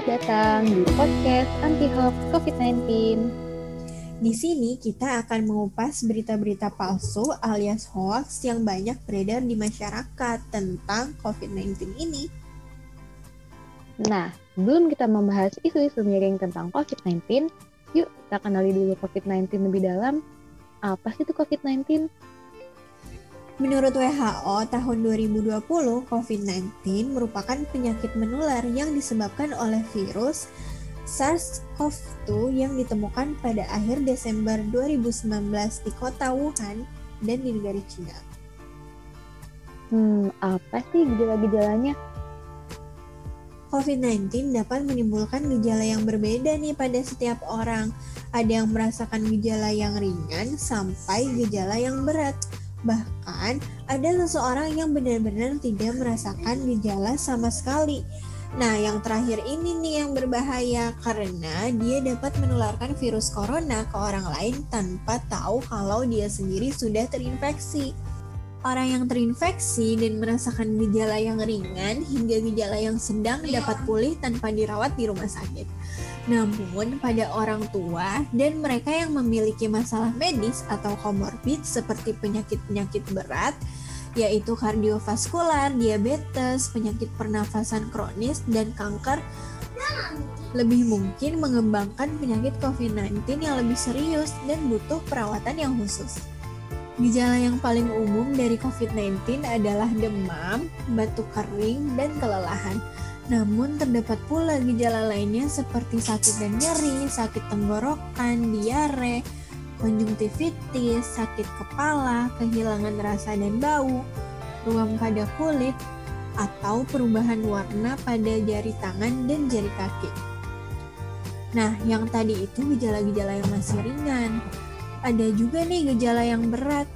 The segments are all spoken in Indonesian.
Selamat datang di podcast Anti Hoax COVID-19. Di sini kita akan mengupas berita-berita palsu alias hoax yang banyak beredar di masyarakat tentang COVID-19 ini. Nah, sebelum kita membahas isu-isu miring tentang COVID-19, yuk kita kenali dulu COVID-19 lebih dalam. Apa sih itu COVID-19? Menurut WHO, tahun 2020, COVID-19 merupakan penyakit menular yang disebabkan oleh virus SARS-CoV-2 yang ditemukan pada akhir Desember 2019 di kota Wuhan dan di negara Cina. Hmm, apa sih gejala-gejalanya? COVID-19 dapat menimbulkan gejala yang berbeda nih pada setiap orang. Ada yang merasakan gejala yang ringan sampai gejala yang berat. Bahkan ada seseorang yang benar-benar tidak merasakan gejala sama sekali. Nah, yang terakhir ini nih yang berbahaya karena dia dapat menularkan virus corona ke orang lain tanpa tahu kalau dia sendiri sudah terinfeksi. Orang yang terinfeksi dan merasakan gejala yang ringan hingga gejala yang sedang dapat pulih tanpa dirawat di rumah sakit. Namun, pada orang tua dan mereka yang memiliki masalah medis atau komorbid seperti penyakit-penyakit berat, yaitu kardiovaskular, diabetes, penyakit pernafasan kronis, dan kanker, lebih mungkin mengembangkan penyakit COVID-19 yang lebih serius dan butuh perawatan yang khusus. Gejala yang paling umum dari COVID-19 adalah demam, batuk kering, dan kelelahan. Namun terdapat pula gejala lainnya seperti sakit dan nyeri, sakit tenggorokan, diare, konjungtivitis, sakit kepala, kehilangan rasa dan bau, ruam pada kulit, atau perubahan warna pada jari tangan dan jari kaki. Nah, yang tadi itu gejala-gejala yang masih ringan ada juga nih gejala yang berat,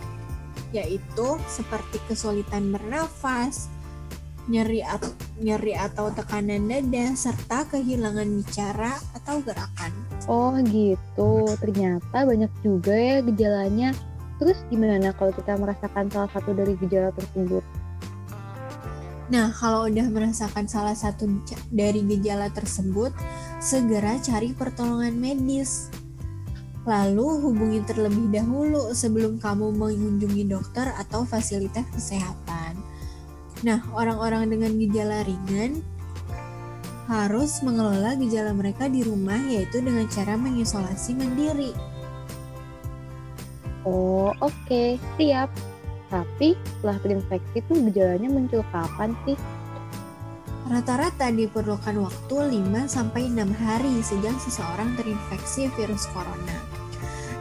yaitu seperti kesulitan bernafas, nyeri, at nyeri atau tekanan dada, serta kehilangan bicara atau gerakan. Oh gitu, ternyata banyak juga ya gejalanya. Terus gimana kalau kita merasakan salah satu dari gejala tersebut? Nah, kalau udah merasakan salah satu dari gejala tersebut, segera cari pertolongan medis Lalu hubungi terlebih dahulu sebelum kamu mengunjungi dokter atau fasilitas kesehatan. Nah, orang-orang dengan gejala ringan harus mengelola gejala mereka di rumah yaitu dengan cara mengisolasi mandiri. Oh, oke, okay. siap. Tapi setelah terinfeksi itu gejalanya muncul kapan sih? Rata-rata diperlukan waktu 5-6 hari sejak seseorang terinfeksi virus corona.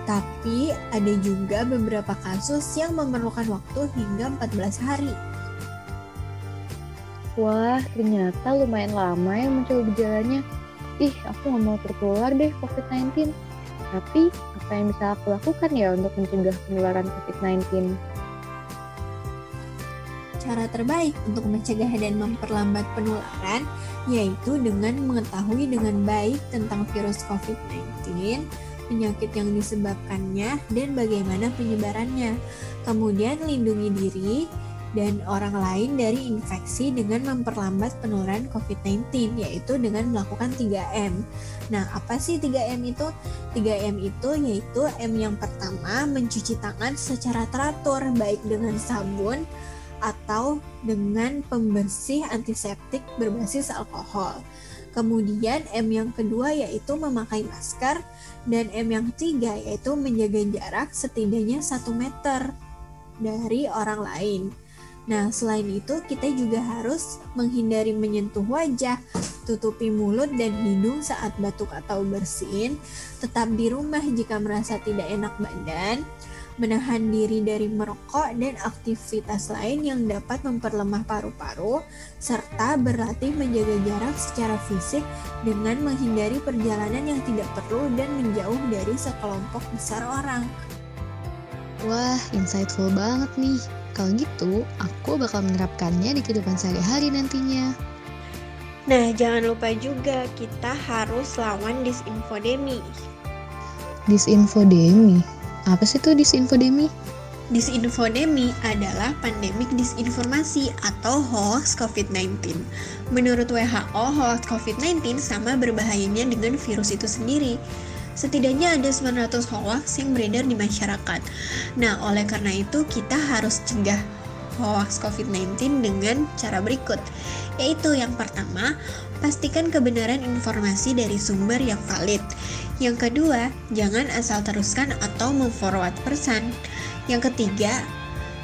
Tapi ada juga beberapa kasus yang memerlukan waktu hingga 14 hari. Wah, ternyata lumayan lama ya muncul gejalanya. Ih, aku nggak mau tertular deh COVID-19. Tapi, apa yang bisa aku lakukan ya untuk mencegah penularan COVID-19? Cara terbaik untuk mencegah dan memperlambat penularan yaitu dengan mengetahui dengan baik tentang virus COVID-19, penyakit yang disebabkannya, dan bagaimana penyebarannya. Kemudian lindungi diri dan orang lain dari infeksi dengan memperlambat penularan COVID-19 yaitu dengan melakukan 3M. Nah, apa sih 3M itu? 3M itu yaitu M yang pertama mencuci tangan secara teratur baik dengan sabun atau dengan pembersih antiseptik berbasis alkohol. Kemudian M yang kedua yaitu memakai masker dan M yang ketiga yaitu menjaga jarak setidaknya 1 meter dari orang lain. Nah, selain itu kita juga harus menghindari menyentuh wajah, tutupi mulut dan hidung saat batuk atau bersin, tetap di rumah jika merasa tidak enak badan, menahan diri dari merokok dan aktivitas lain yang dapat memperlemah paru-paru, serta berlatih menjaga jarak secara fisik dengan menghindari perjalanan yang tidak perlu dan menjauh dari sekelompok besar orang. Wah, insightful banget nih. Kalau gitu, aku bakal menerapkannya di kehidupan sehari-hari nantinya. Nah, jangan lupa juga kita harus lawan disinfodemi. Disinfodemi? Apa sih tuh disinfodemi? Disinfodemi adalah pandemik disinformasi atau hoax COVID-19. Menurut WHO, hoax COVID-19 sama berbahayanya dengan virus itu sendiri. Setidaknya ada 900 hoax yang beredar di masyarakat. Nah, oleh karena itu kita harus cegah hoax COVID-19 dengan cara berikut, yaitu yang pertama, pastikan kebenaran informasi dari sumber yang valid. Yang kedua, jangan asal teruskan atau memforward pesan. Yang ketiga,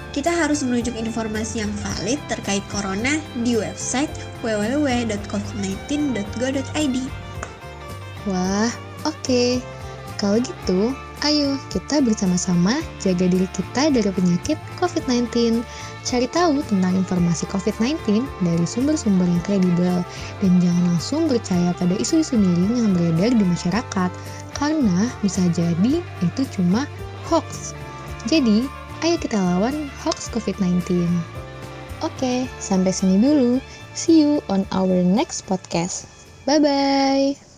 kita harus menunjuk informasi yang valid terkait corona di website www.covid19.go.id. Wah, oke. Okay. Kalau gitu, ayo kita bersama-sama jaga diri kita dari penyakit COVID-19. Cari tahu tentang informasi COVID-19 dari sumber-sumber yang kredibel dan jangan langsung percaya pada isu-isu miring yang beredar di masyarakat karena bisa jadi itu cuma hoax. Jadi, ayo kita lawan hoax COVID-19. Oke, sampai sini dulu. See you on our next podcast. Bye-bye.